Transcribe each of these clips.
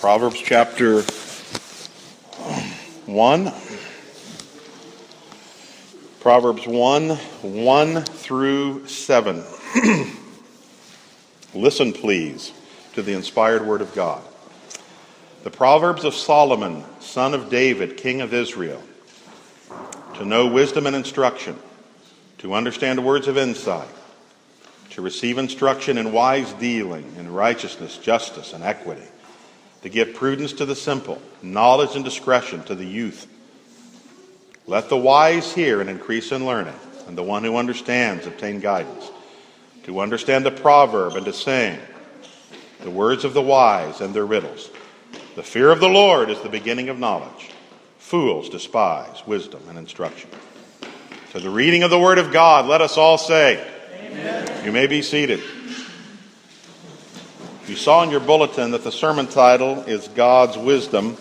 Proverbs chapter um, 1. Proverbs 1 1 through 7. Listen, please, to the inspired word of God. The Proverbs of Solomon, son of David, king of Israel, to know wisdom and instruction, to understand words of insight, to receive instruction in wise dealing, in righteousness, justice, and equity to give prudence to the simple, knowledge and discretion to the youth. Let the wise hear and increase in learning, and the one who understands obtain guidance. To understand the proverb and to sing the words of the wise and their riddles. The fear of the Lord is the beginning of knowledge. Fools despise wisdom and instruction. To the reading of the word of God, let us all say, Amen. You may be seated. You saw in your bulletin that the sermon title is God's Wisdom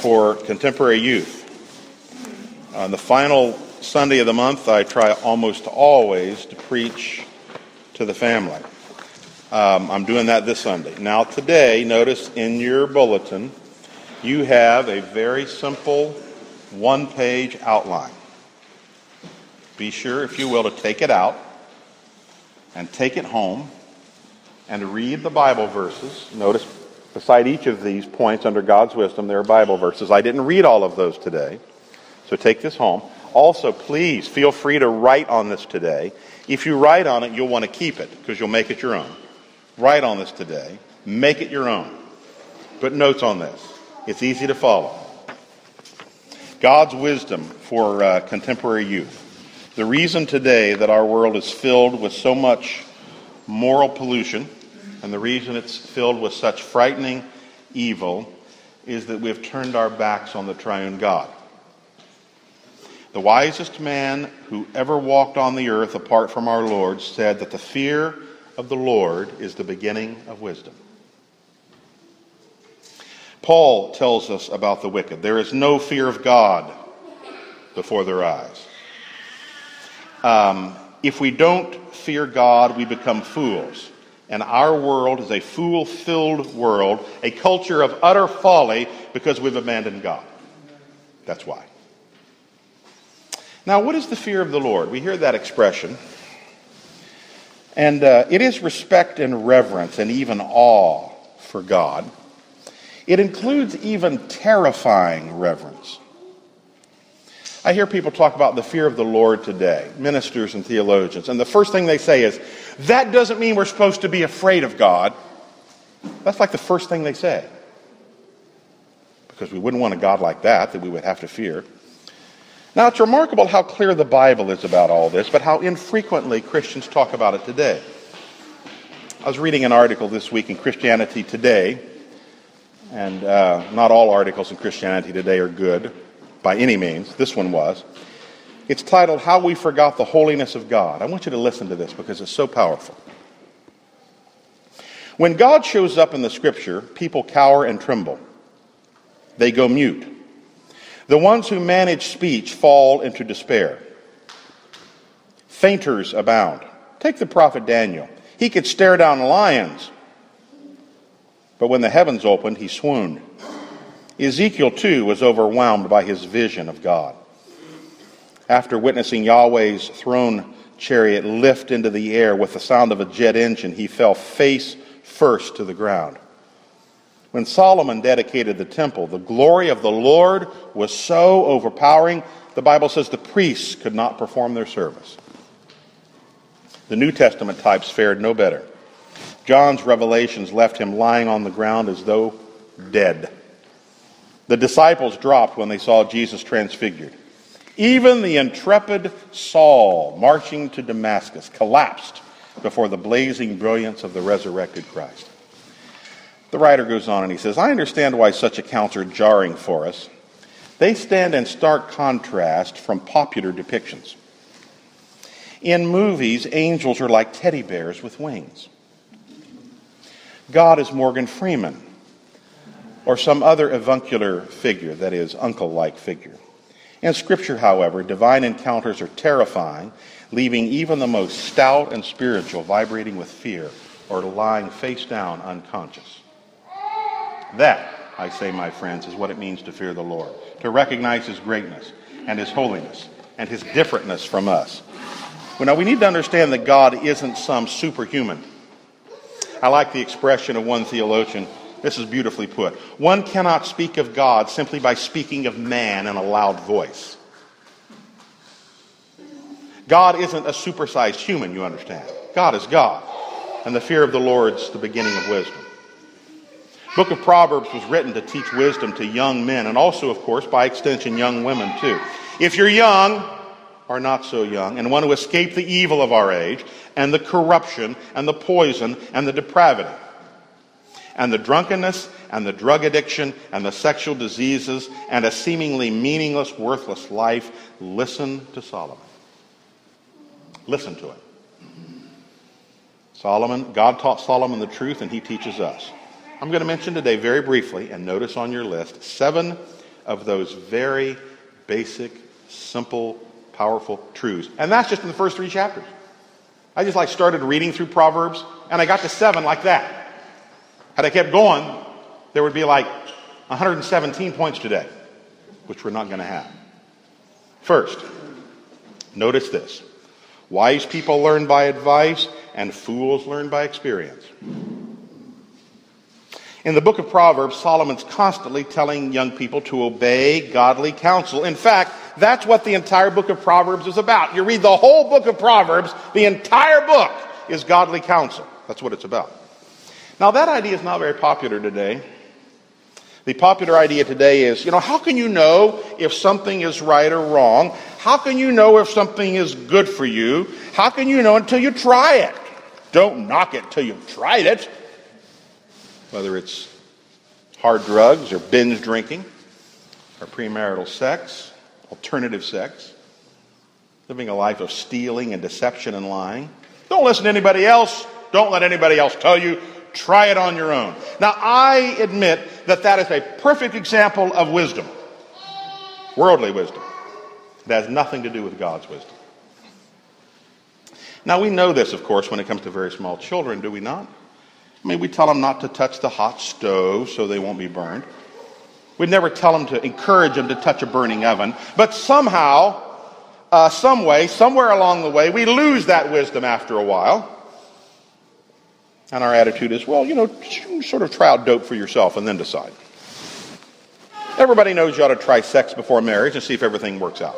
for Contemporary Youth. On the final Sunday of the month, I try almost always to preach to the family. Um, I'm doing that this Sunday. Now, today, notice in your bulletin, you have a very simple one page outline. Be sure, if you will, to take it out and take it home and read the Bible verses. Notice beside each of these points under God's wisdom, there are Bible verses. I didn't read all of those today, so take this home. Also, please feel free to write on this today. If you write on it, you'll want to keep it because you'll make it your own. Write on this today. Make it your own. Put notes on this. It's easy to follow. God's wisdom for uh, contemporary youth. The reason today that our world is filled with so much moral pollution and the reason it's filled with such frightening evil is that we've turned our backs on the triune God. The wisest man who ever walked on the earth apart from our Lord said that the fear of the Lord is the beginning of wisdom. Paul tells us about the wicked. There is no fear of God before their eyes. Um, if we don't fear God, we become fools. And our world is a fool filled world, a culture of utter folly because we've abandoned God. That's why. Now, what is the fear of the Lord? We hear that expression. And uh, it is respect and reverence and even awe for God. It includes even terrifying reverence. I hear people talk about the fear of the Lord today, ministers and theologians, and the first thing they say is, that doesn't mean we're supposed to be afraid of God. That's like the first thing they say. Because we wouldn't want a God like that that we would have to fear. Now, it's remarkable how clear the Bible is about all this, but how infrequently Christians talk about it today. I was reading an article this week in Christianity Today, and uh, not all articles in Christianity Today are good by any means. This one was. It's titled How We Forgot the Holiness of God. I want you to listen to this because it's so powerful. When God shows up in the scripture, people cower and tremble. They go mute. The ones who manage speech fall into despair. Fainters abound. Take the prophet Daniel. He could stare down lions, but when the heavens opened, he swooned. Ezekiel, too, was overwhelmed by his vision of God. After witnessing Yahweh's throne chariot lift into the air with the sound of a jet engine, he fell face first to the ground. When Solomon dedicated the temple, the glory of the Lord was so overpowering, the Bible says the priests could not perform their service. The New Testament types fared no better. John's revelations left him lying on the ground as though dead. The disciples dropped when they saw Jesus transfigured. Even the intrepid Saul, marching to Damascus, collapsed before the blazing brilliance of the resurrected Christ. The writer goes on and he says, I understand why such accounts are jarring for us. They stand in stark contrast from popular depictions. In movies, angels are like teddy bears with wings. God is Morgan Freeman or some other avuncular figure, that is, uncle like figure. In Scripture, however, divine encounters are terrifying, leaving even the most stout and spiritual vibrating with fear or lying face down unconscious. That, I say, my friends, is what it means to fear the Lord, to recognize his greatness and his holiness and his differentness from us. Well, now, we need to understand that God isn't some superhuman. I like the expression of one theologian. This is beautifully put. One cannot speak of God simply by speaking of man in a loud voice. God isn't a supersized human, you understand. God is God. And the fear of the Lord's the beginning of wisdom. Book of Proverbs was written to teach wisdom to young men and also, of course, by extension, young women too. If you're young or not so young and want to escape the evil of our age and the corruption and the poison and the depravity and the drunkenness and the drug addiction and the sexual diseases and a seemingly meaningless, worthless life, listen to Solomon. Listen to him. Solomon, God taught Solomon the truth, and he teaches us. I'm going to mention today very briefly, and notice on your list, seven of those very basic, simple, powerful truths. And that's just in the first three chapters. I just like started reading through Proverbs, and I got to seven like that. Had I kept going, there would be like 117 points today, which we're not going to have. First, notice this. Wise people learn by advice, and fools learn by experience. In the book of Proverbs, Solomon's constantly telling young people to obey godly counsel. In fact, that's what the entire book of Proverbs is about. You read the whole book of Proverbs, the entire book is godly counsel. That's what it's about. Now, that idea is not very popular today. The popular idea today is, you know, how can you know if something is right or wrong? How can you know if something is good for you? How can you know until you try it? Don't knock it till you've tried it. Whether it's hard drugs or binge drinking or premarital sex, alternative sex, living a life of stealing and deception and lying. Don't listen to anybody else. Don't let anybody else tell you. Try it on your own. Now, I admit that that is a perfect example of wisdom, worldly wisdom. It has nothing to do with God's wisdom. Now, we know this, of course, when it comes to very small children, do we not? I mean, we tell them not to touch the hot stove so they won't be burned. We'd never tell them to encourage them to touch a burning oven. But somehow, uh, some way, somewhere along the way, we lose that wisdom after a while. And our attitude is, well, you know, sort of try out dope for yourself and then decide. Everybody knows you ought to try sex before marriage and see if everything works out.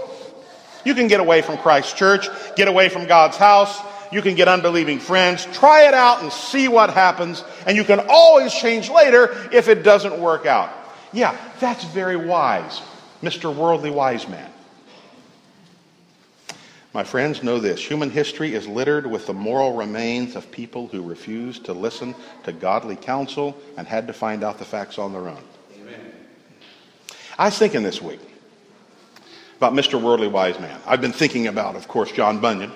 You can get away from Christ's church, get away from God's house. You can get unbelieving friends. Try it out and see what happens. And you can always change later if it doesn't work out. Yeah, that's very wise, Mr. Worldly Wise Man. My friends, know this human history is littered with the moral remains of people who refused to listen to godly counsel and had to find out the facts on their own. Amen. I was thinking this week about Mr. Worldly Wise Man. I've been thinking about, of course, John Bunyan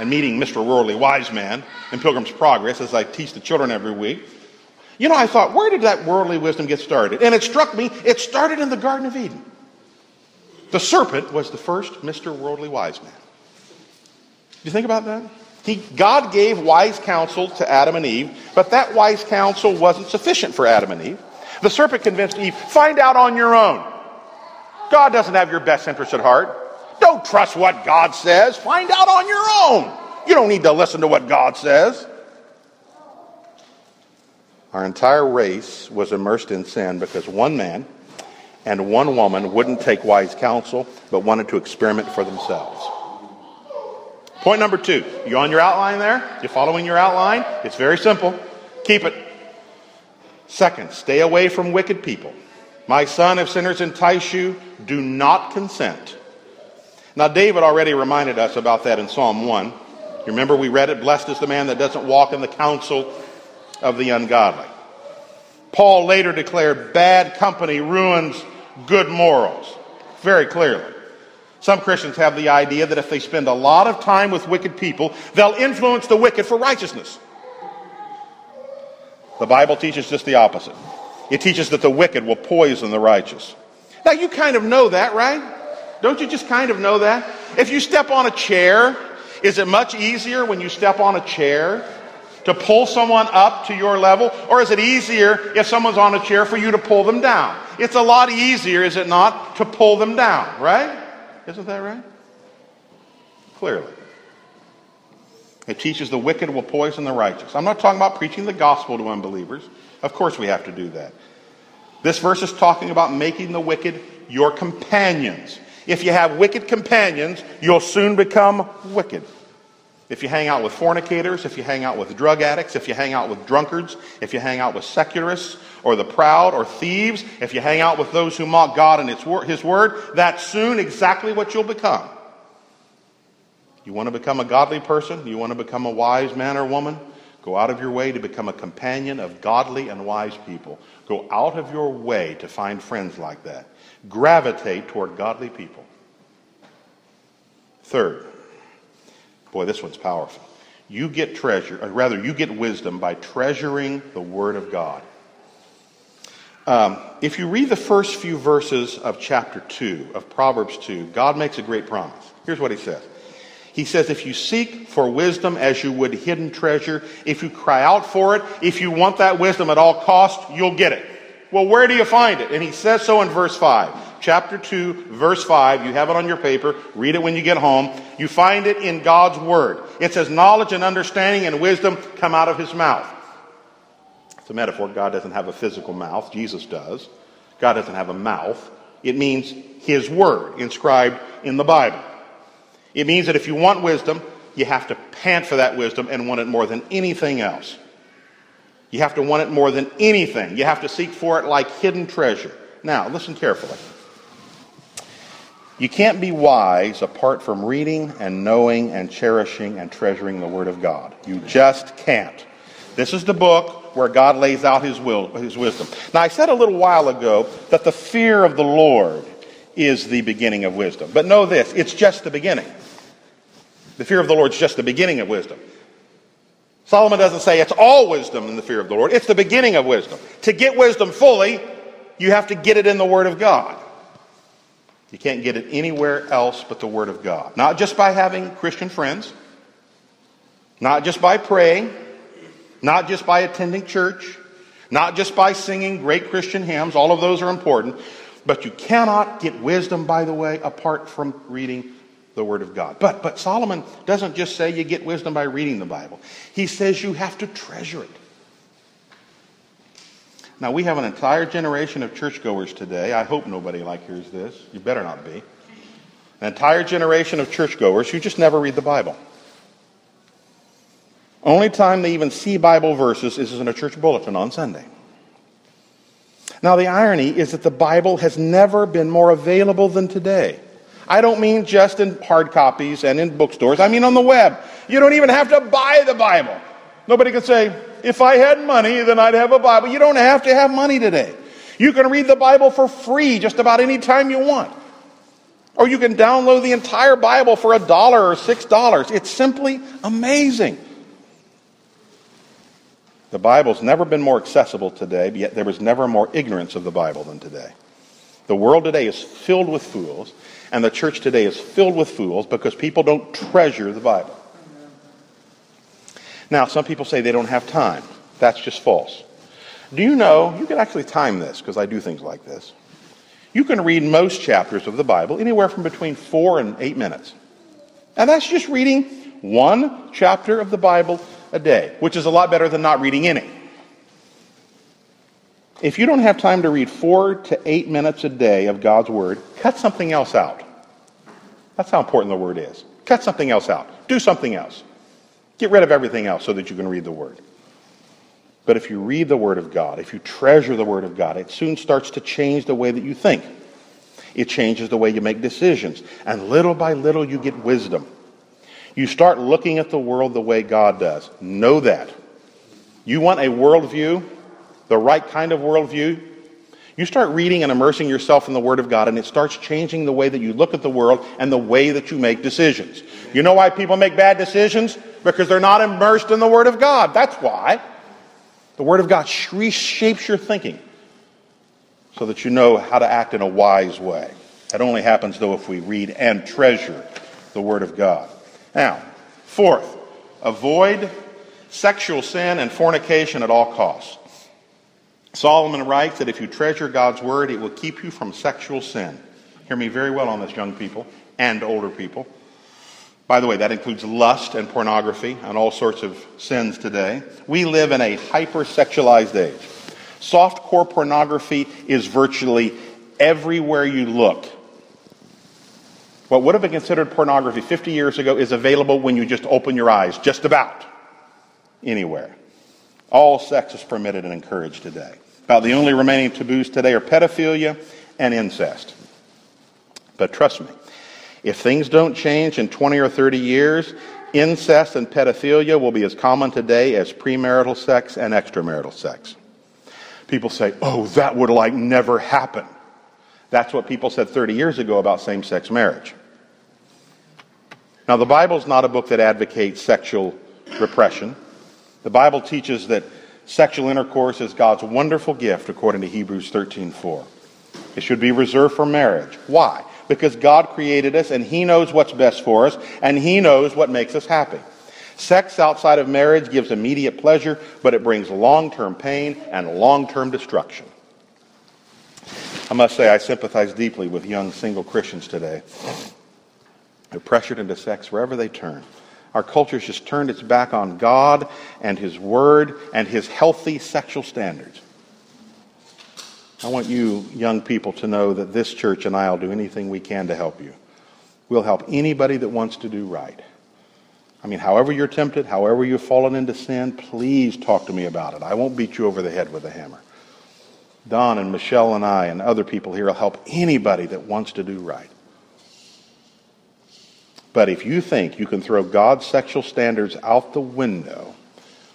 and meeting Mr. Worldly Wise Man in Pilgrim's Progress as I teach the children every week. You know, I thought, where did that worldly wisdom get started? And it struck me, it started in the Garden of Eden. The serpent was the first Mr. Worldly Wise Man. Do you think about that? He, God gave wise counsel to Adam and Eve, but that wise counsel wasn't sufficient for Adam and Eve. The serpent convinced Eve, find out on your own. God doesn't have your best interest at heart. Don't trust what God says. Find out on your own. You don't need to listen to what God says. Our entire race was immersed in sin because one man and one woman wouldn't take wise counsel, but wanted to experiment for themselves. Point number two. You on your outline there? You following your outline? It's very simple. Keep it. Second, stay away from wicked people. My son, if sinners entice you, do not consent. Now, David already reminded us about that in Psalm 1. You remember we read it Blessed is the man that doesn't walk in the counsel of the ungodly. Paul later declared bad company ruins good morals. Very clearly. Some Christians have the idea that if they spend a lot of time with wicked people, they'll influence the wicked for righteousness. The Bible teaches just the opposite. It teaches that the wicked will poison the righteous. Now, you kind of know that, right? Don't you just kind of know that? If you step on a chair, is it much easier when you step on a chair To pull someone up to your level? Or is it easier if someone's on a chair for you to pull them down? It's a lot easier, is it not, to pull them down, right? Isn't that right? Clearly. It teaches the wicked will poison the righteous. I'm not talking about preaching the gospel to unbelievers. Of course, we have to do that. This verse is talking about making the wicked your companions. If you have wicked companions, you'll soon become wicked. If you hang out with fornicators, if you hang out with drug addicts, if you hang out with drunkards, if you hang out with secularists or the proud or thieves, if you hang out with those who mock God and His word, that's soon exactly what you'll become. You want to become a godly person? You want to become a wise man or woman? Go out of your way to become a companion of godly and wise people. Go out of your way to find friends like that. Gravitate toward godly people. Third, boy, this one's powerful. You get treasure, or rather, you get wisdom by treasuring the Word of God. Um, if you read the first few verses of chapter 2 of Proverbs 2, God makes a great promise. Here's what he says he says, if you seek for wisdom as you would hidden treasure, if you cry out for it, if you want that wisdom at all cost, you'll get it. Well, where do you find it? And he says so in verse 5. Chapter 2, verse 5. You have it on your paper. Read it when you get home. You find it in God's Word. It says, knowledge and understanding and wisdom come out of his mouth. It's a metaphor. God doesn't have a physical mouth. Jesus does. God doesn't have a mouth. It means his Word inscribed in the Bible. It means that if you want wisdom, you have to pant for that wisdom and want it more than anything else. You have to want it more than anything. You have to seek for it like hidden treasure. Now, listen carefully. You can't be wise apart from reading and knowing and cherishing and treasuring the Word of God. You just can't. This is the book where God lays out His, will, His wisdom. Now, I said a little while ago that the fear of the Lord is the beginning of wisdom. But know this it's just the beginning. The fear of the Lord is just the beginning of wisdom. Solomon doesn't say it's all wisdom in the fear of the Lord, it's the beginning of wisdom. To get wisdom fully, you have to get it in the Word of God. You can't get it anywhere else but the Word of God. Not just by having Christian friends, not just by praying, not just by attending church, not just by singing great Christian hymns. All of those are important. But you cannot get wisdom, by the way, apart from reading the Word of God. But, but Solomon doesn't just say you get wisdom by reading the Bible, he says you have to treasure it. Now, we have an entire generation of churchgoers today. I hope nobody like hears this. You better not be. An entire generation of churchgoers who just never read the Bible. Only time they even see Bible verses is in a church bulletin on Sunday. Now, the irony is that the Bible has never been more available than today. I don't mean just in hard copies and in bookstores, I mean on the web. You don't even have to buy the Bible. Nobody can say, if I had money, then I'd have a Bible. You don't have to have money today. You can read the Bible for free just about any time you want. Or you can download the entire Bible for a dollar or six dollars. It's simply amazing. The Bible's never been more accessible today, yet there was never more ignorance of the Bible than today. The world today is filled with fools, and the church today is filled with fools because people don't treasure the Bible. Now, some people say they don't have time. That's just false. Do you know, you can actually time this because I do things like this. You can read most chapters of the Bible anywhere from between four and eight minutes. And that's just reading one chapter of the Bible a day, which is a lot better than not reading any. If you don't have time to read four to eight minutes a day of God's Word, cut something else out. That's how important the Word is. Cut something else out. Do something else. Get rid of everything else so that you can read the Word. But if you read the Word of God, if you treasure the Word of God, it soon starts to change the way that you think. It changes the way you make decisions. And little by little, you get wisdom. You start looking at the world the way God does. Know that. You want a worldview, the right kind of worldview? You start reading and immersing yourself in the Word of God, and it starts changing the way that you look at the world and the way that you make decisions. You know why people make bad decisions? Because they're not immersed in the Word of God. That's why. The Word of God reshapes your thinking so that you know how to act in a wise way. That only happens, though, if we read and treasure the Word of God. Now, fourth, avoid sexual sin and fornication at all costs. Solomon writes that if you treasure God's word, it will keep you from sexual sin. Hear me very well on this, young people and older people. By the way, that includes lust and pornography and all sorts of sins today. We live in a hypersexualized age. Softcore pornography is virtually everywhere you look. What would have been considered pornography 50 years ago is available when you just open your eyes, just about anywhere. All sex is permitted and encouraged today. About the only remaining taboos today are pedophilia and incest. But trust me, if things don't change in 20 or 30 years, incest and pedophilia will be as common today as premarital sex and extramarital sex. People say, oh, that would like never happen. That's what people said 30 years ago about same sex marriage. Now, the Bible is not a book that advocates sexual repression. The Bible teaches that sexual intercourse is God's wonderful gift, according to Hebrews 13:4. It should be reserved for marriage. Why? Because God created us and He knows what's best for us and He knows what makes us happy. Sex outside of marriage gives immediate pleasure, but it brings long term pain and long term destruction. I must say, I sympathize deeply with young single Christians today. They're pressured into sex wherever they turn. Our culture's just turned its back on God and His Word and His healthy sexual standards. I want you young people to know that this church and I will do anything we can to help you. We'll help anybody that wants to do right. I mean, however you're tempted, however you've fallen into sin, please talk to me about it. I won't beat you over the head with a hammer. Don and Michelle and I and other people here will help anybody that wants to do right. But if you think you can throw God's sexual standards out the window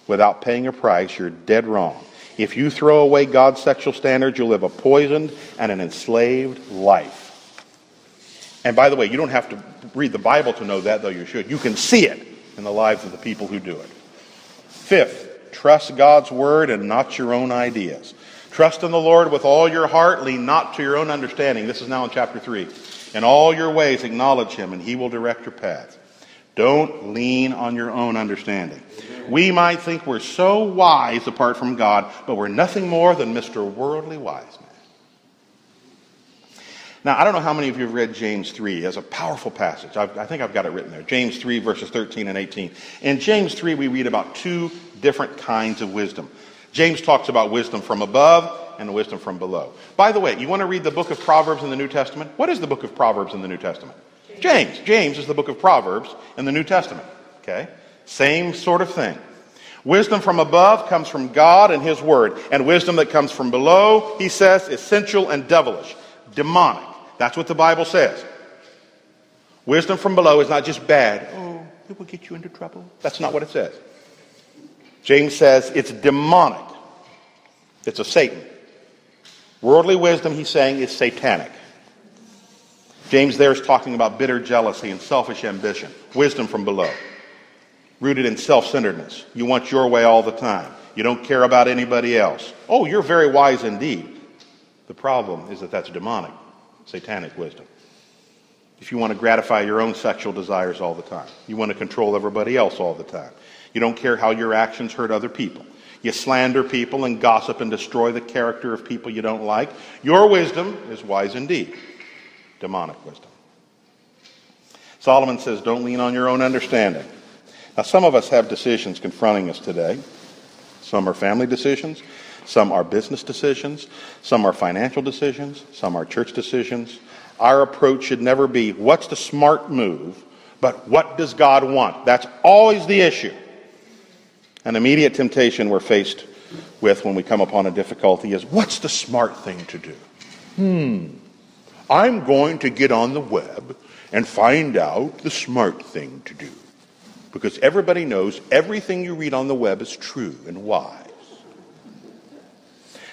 without paying a price, you're dead wrong. If you throw away God's sexual standards, you'll live a poisoned and an enslaved life. And by the way, you don't have to read the Bible to know that, though you should. You can see it in the lives of the people who do it. Fifth, trust God's word and not your own ideas. Trust in the Lord with all your heart, lean not to your own understanding. This is now in chapter 3. In all your ways, acknowledge him, and he will direct your paths. Don't lean on your own understanding. We might think we're so wise apart from God, but we're nothing more than Mr. Worldly Wise Man. Now, I don't know how many of you have read James 3 as a powerful passage. I've, i think I've got it written there. James 3, verses 13 and 18. In James 3, we read about two different kinds of wisdom. James talks about wisdom from above and wisdom from below. By the way, you want to read the book of Proverbs in the New Testament? What is the book of Proverbs in the New Testament? James. James is the book of Proverbs in the New Testament. Okay? Same sort of thing. Wisdom from above comes from God and His Word. And wisdom that comes from below, he says, is sensual and devilish, demonic. That's what the Bible says. Wisdom from below is not just bad. Oh, it will get you into trouble. That's not what it says. James says it's demonic. It's of Satan. Worldly wisdom, he's saying, is satanic. James there is talking about bitter jealousy and selfish ambition, wisdom from below, rooted in self centeredness. You want your way all the time. You don't care about anybody else. Oh, you're very wise indeed. The problem is that that's demonic, satanic wisdom. If you want to gratify your own sexual desires all the time, you want to control everybody else all the time, you don't care how your actions hurt other people. You slander people and gossip and destroy the character of people you don't like. Your wisdom is wise indeed. Demonic wisdom. Solomon says, don't lean on your own understanding. Now, some of us have decisions confronting us today. Some are family decisions, some are business decisions, some are financial decisions, some are church decisions. Our approach should never be, what's the smart move, but what does God want? That's always the issue. An immediate temptation we're faced with when we come upon a difficulty is what's the smart thing to do? Hmm, I'm going to get on the web and find out the smart thing to do. Because everybody knows everything you read on the web is true and wise.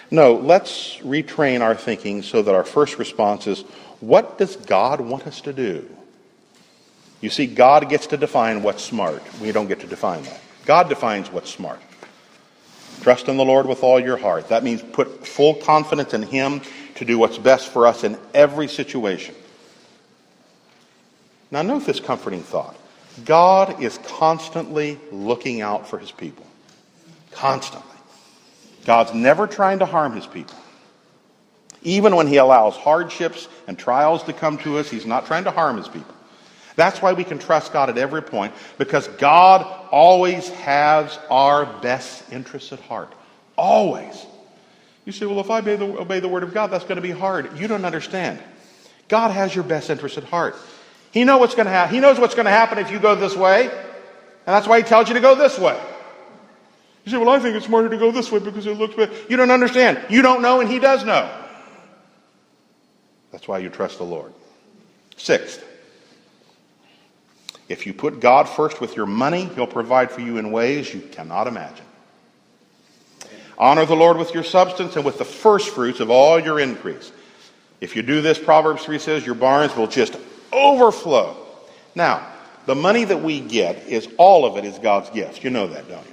No, let's retrain our thinking so that our first response is what does God want us to do? You see, God gets to define what's smart. We don't get to define that. God defines what's smart. Trust in the Lord with all your heart. That means put full confidence in Him to do what's best for us in every situation. Now, note this comforting thought God is constantly looking out for His people. Constantly. God's never trying to harm his people. Even when he allows hardships and trials to come to us, he's not trying to harm his people. That's why we can trust God at every point, because God always has our best interests at heart. Always. You say, well, if I obey the, obey the word of God, that's going to be hard. You don't understand. God has your best interests at heart. He, know what's going to ha- he knows what's going to happen if you go this way, and that's why he tells you to go this way. You say, well, I think it's smarter to go this way because it looks better. You don't understand. You don't know, and he does know. That's why you trust the Lord. Sixth, if you put God first with your money, he'll provide for you in ways you cannot imagine. Honor the Lord with your substance and with the first fruits of all your increase. If you do this, Proverbs 3 says, your barns will just overflow. Now, the money that we get is all of it is God's gift. You know that, don't you?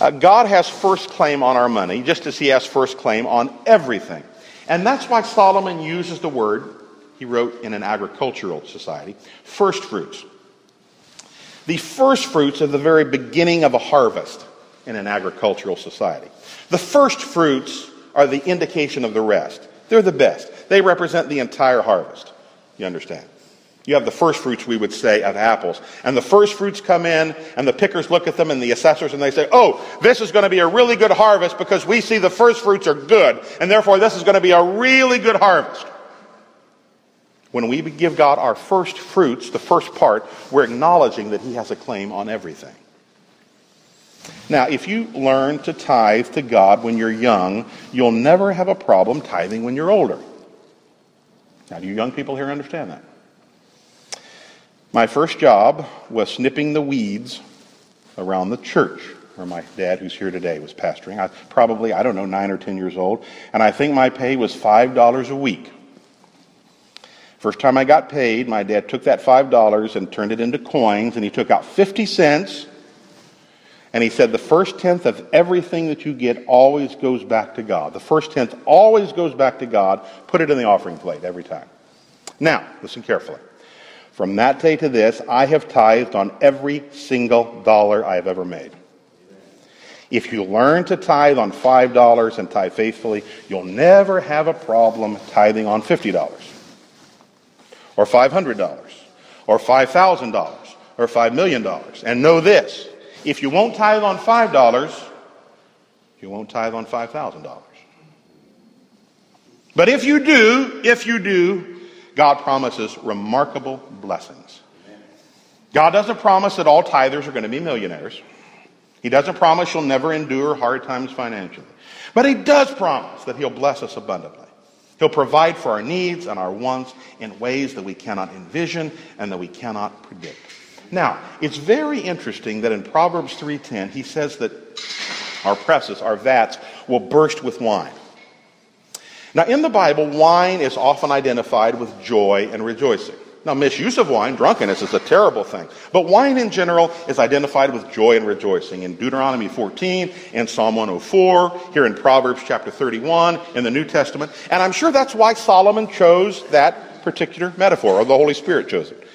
Uh, God has first claim on our money, just as he has first claim on everything. And that's why Solomon uses the word, he wrote in an agricultural society, first fruits. The first fruits are the very beginning of a harvest in an agricultural society. The first fruits are the indication of the rest. They're the best. They represent the entire harvest. You understand? You have the first fruits, we would say, of apples. And the first fruits come in, and the pickers look at them, and the assessors, and they say, Oh, this is going to be a really good harvest because we see the first fruits are good, and therefore this is going to be a really good harvest. When we give God our first fruits, the first part, we're acknowledging that He has a claim on everything. Now, if you learn to tithe to God when you're young, you'll never have a problem tithing when you're older. Now, do you young people here understand that? My first job was snipping the weeds around the church where my dad, who's here today, was pastoring. I probably, I don't know, nine or ten years old. And I think my pay was $5 a week. First time I got paid, my dad took that $5 and turned it into coins, and he took out 50 cents. And he said, The first tenth of everything that you get always goes back to God. The first tenth always goes back to God. Put it in the offering plate every time. Now, listen carefully. From that day to this, I have tithed on every single dollar I have ever made. If you learn to tithe on $5 and tithe faithfully, you'll never have a problem tithing on $50 or $500 or $5,000 or $5 million. And know this if you won't tithe on $5, you won't tithe on $5,000. But if you do, if you do, God promises remarkable blessings. God doesn't promise that all tithers are going to be millionaires. He doesn't promise you'll never endure hard times financially. But He does promise that He'll bless us abundantly. He'll provide for our needs and our wants in ways that we cannot envision and that we cannot predict. Now, it's very interesting that in Proverbs 3:10 he says that our presses, our vats will burst with wine. Now, in the Bible, wine is often identified with joy and rejoicing. Now, misuse of wine, drunkenness, is a terrible thing. But wine in general is identified with joy and rejoicing. In Deuteronomy 14, in Psalm 104, here in Proverbs chapter 31, in the New Testament. And I'm sure that's why Solomon chose that particular metaphor, or the Holy Spirit chose it.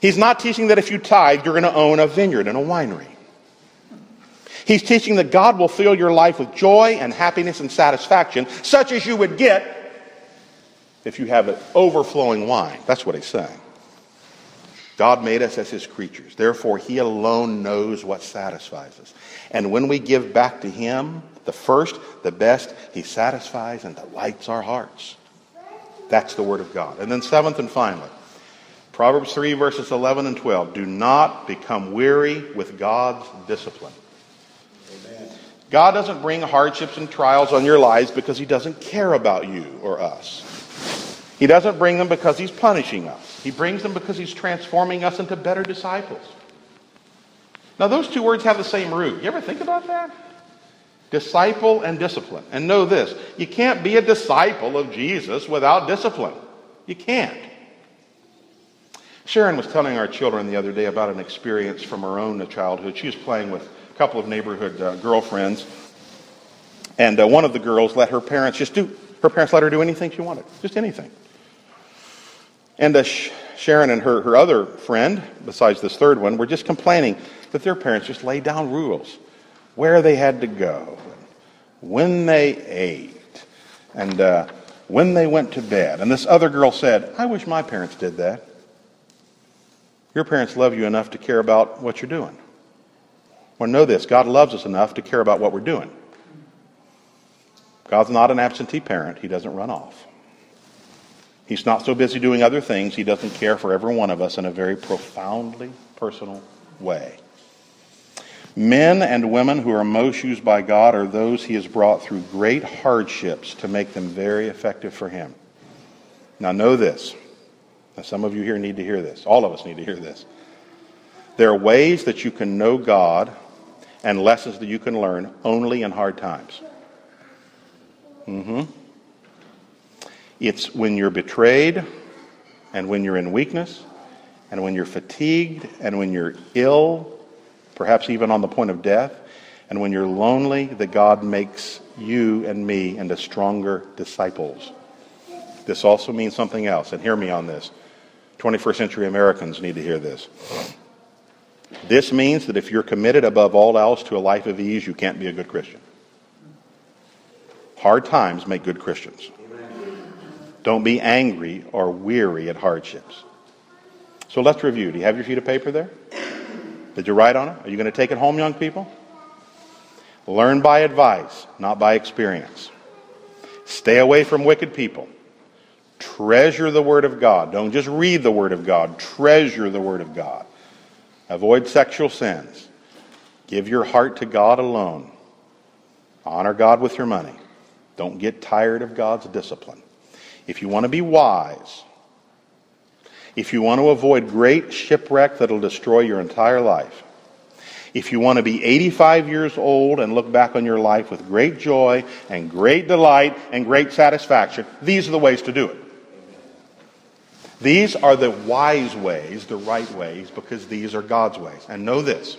He's not teaching that if you tithe, you're going to own a vineyard and a winery. He's teaching that God will fill your life with joy and happiness and satisfaction, such as you would get if you have an overflowing wine. That's what he's saying. God made us as his creatures. Therefore, he alone knows what satisfies us. And when we give back to him the first, the best, he satisfies and delights our hearts. That's the word of God. And then, seventh and finally, Proverbs 3, verses 11 and 12. Do not become weary with God's discipline. God doesn't bring hardships and trials on your lives because he doesn't care about you or us. He doesn't bring them because he's punishing us. He brings them because he's transforming us into better disciples. Now, those two words have the same root. You ever think about that? Disciple and discipline. And know this you can't be a disciple of Jesus without discipline. You can't. Sharon was telling our children the other day about an experience from her own childhood. She was playing with a couple of neighborhood uh, girlfriends. And uh, one of the girls let her parents just do, her parents let her do anything she wanted, just anything. And uh, Sharon and her, her other friend, besides this third one, were just complaining that their parents just laid down rules. where they had to go, when they ate, and uh, when they went to bed. And this other girl said, I wish my parents did that. Your parents love you enough to care about what you're doing. Well, know this God loves us enough to care about what we're doing. God's not an absentee parent, He doesn't run off. He's not so busy doing other things, He doesn't care for every one of us in a very profoundly personal way. Men and women who are most used by God are those He has brought through great hardships to make them very effective for Him. Now, know this. Now, some of you here need to hear this. All of us need to hear this. There are ways that you can know God and lessons that you can learn only in hard times. Mm-hmm. It's when you're betrayed and when you're in weakness and when you're fatigued and when you're ill, perhaps even on the point of death, and when you're lonely that God makes you and me into stronger disciples. This also means something else, and hear me on this. 21st century Americans need to hear this. This means that if you're committed above all else to a life of ease, you can't be a good Christian. Hard times make good Christians. Don't be angry or weary at hardships. So let's review. Do you have your sheet of paper there? Did you write on it? Are you going to take it home, young people? Learn by advice, not by experience. Stay away from wicked people. Treasure the Word of God. Don't just read the Word of God, treasure the Word of God. Avoid sexual sins. Give your heart to God alone. Honor God with your money. Don't get tired of God's discipline. If you want to be wise, if you want to avoid great shipwreck that'll destroy your entire life, if you want to be 85 years old and look back on your life with great joy and great delight and great satisfaction, these are the ways to do it. These are the wise ways, the right ways, because these are God's ways. And know this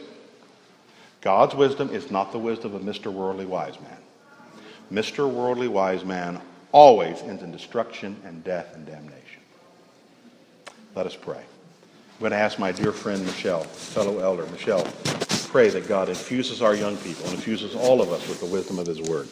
God's wisdom is not the wisdom of Mr. Worldly Wise Man. Mr. Worldly Wise Man always ends in destruction and death and damnation. Let us pray. I'm going to ask my dear friend Michelle, fellow elder Michelle, pray that God infuses our young people and infuses all of us with the wisdom of His Word.